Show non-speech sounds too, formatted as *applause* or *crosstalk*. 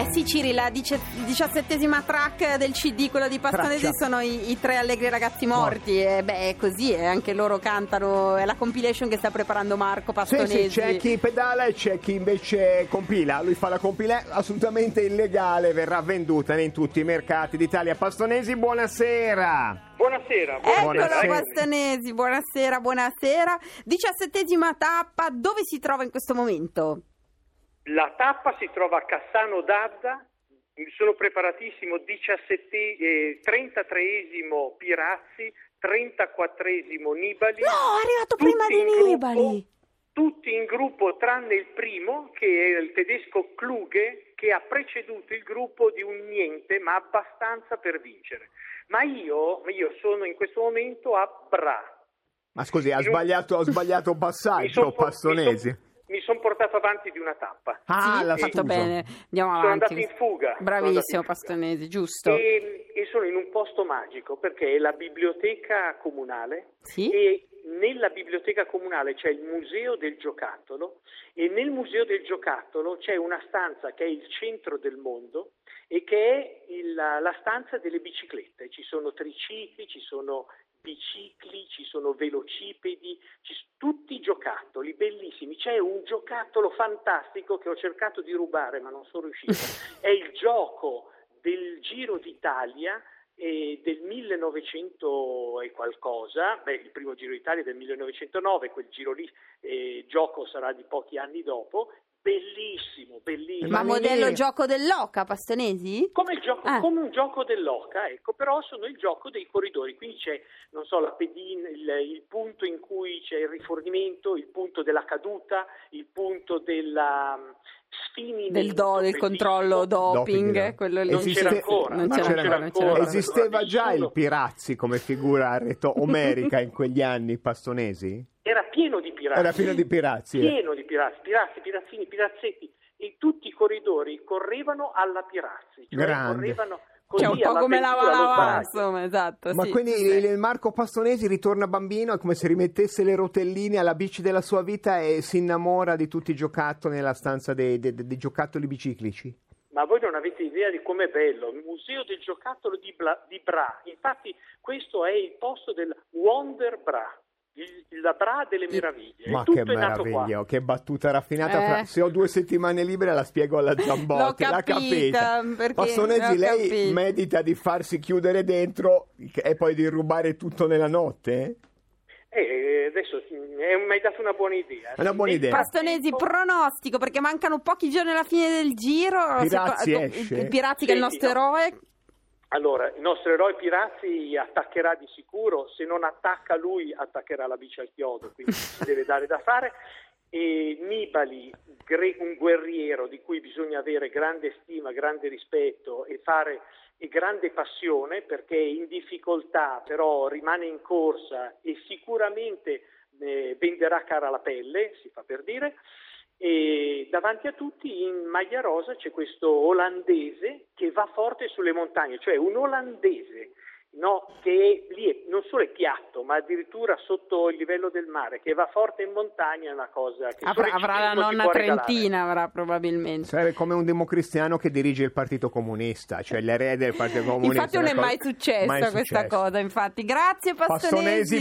Eh sì, Ciri, la dice- diciassettesima track del CD, quello di Pastonesi, Traccia. sono i, i tre allegri ragazzi morti. E beh, è così, e anche loro cantano. È la compilation che sta preparando Marco Sì, Pastonesi. sì, c'è chi pedala e c'è chi invece compila. Lui fa la compila assolutamente illegale, verrà venduta in tutti i mercati d'Italia. Pastonesi, buonasera. Buonasera, Eccolo Buonasera. Pastonesi, buonasera, buonasera. Diciassettesima tappa, dove si trova in questo momento? La tappa si trova a Cassano d'Adda, sono preparatissimo 17, eh, 33esimo Pirazzi, 34esimo Nibali. No, è arrivato tutti prima di in gruppo- Nibali. Tutti in gruppo tranne il primo, che è il tedesco Kluge, che ha preceduto il gruppo di un niente, ma abbastanza per vincere. Ma io, io sono in questo momento a Bra. Ma scusi, ha sbagliato, ha sbagliato passaggio, Pastonesi. Mi sono son portato avanti di una tappa. Ah, sì, l'ha fatto bene. Andiamo Sono avanti. andato in fuga. Sono Bravissimo in. Pastonesi, giusto. E, e sono in un posto magico perché è la biblioteca comunale Sì? e nella biblioteca comunale c'è il museo del giocattolo e nel museo del giocattolo c'è una stanza che è il centro del mondo e che è il- la, la stanza delle biciclette. Ci sono tricicli, ci sono bicicli, ci sono velocipedi, ci s- tutti giocattoli bellissimi. C'è un giocattolo fantastico che ho cercato di rubare ma non sono riuscito. *laughs* È il gioco del Giro d'Italia eh, del 1900 e qualcosa, beh, il primo Giro d'Italia del 1909, quel giro lì, eh, gioco sarà di pochi anni dopo, bellissimo, bellissimo. Ma modello gioco dell'oca, Pastonesi? Come, il gioco, Ah. come un gioco dell'oca, ecco, però sono il gioco dei corridori, quindi c'è, non so, la pedina, il, il punto in cui c'è il rifornimento, il punto della caduta, il punto della mm, sfinimento. Del do, del controllo doping, Doping, no. quello lì. Non Esiste- c'era ancora, non ma c'era non ancora, non c'era ancora. Esisteva già il Pirazzi come figura reto omerica in quegli anni, Pastonesi? Era pieno di pirazzi. Era pieno di Pirazzi. eh. Pieno di pirazzi, pirazzi, pirazzini, pirazzetti e tutti i corridori correvano alla pirazzi, cioè Grande. correvano Cioè, un po' come la Valava, insomma, esatto. Ma sì, quindi sì. Marco Pastonesi ritorna bambino, è come se rimettesse le rotelline alla bici della sua vita e si innamora di tutti i giocattoli nella stanza dei, dei- dei giocattoli biciclici. Ma voi non avete idea di com'è bello, il museo del giocattolo di, Bla- di Bra, infatti questo è il posto del Wonder Bra, il- la Bra delle meraviglie, Ma tutto che meraviglia, che battuta raffinata. Eh. Fra- Se ho due settimane libere la spiego alla Zambotti. *laughs* L'ho capita, capita. l'ho lei capita. medita di farsi chiudere dentro e poi di rubare tutto nella notte? Eh, adesso eh, mi hai dato una buona idea. È una buona Nel idea. Pastonesi, frattempo- pronostico, perché mancano pochi giorni alla fine del giro. Pirazzi Seco- esce? il Pirazzi che è il nostro no. eroe. Allora, il nostro eroe Pirazzi attaccherà di sicuro, se non attacca lui attaccherà la bici al chiodo, quindi *laughs* si deve dare da fare. E Nibali, un guerriero di cui bisogna avere grande stima, grande rispetto e fare e grande passione perché è in difficoltà, però rimane in corsa e sicuramente eh, venderà cara la pelle, si fa per dire. E davanti a tutti in maglia rosa c'è questo olandese che va forte sulle montagne, cioè un olandese no, che è- lì è- non solo è piatto, ma addirittura sotto il livello del mare, che va forte in montagna è una cosa che Avrà, avrà la nonna trentina, avrà probabilmente. Sarebbe come un democristiano che dirige il Partito Comunista, cioè l'erede del Partito Comunista. Infatti non è mai successa questa cosa, infatti. Grazie Pastonesi. Pastonesi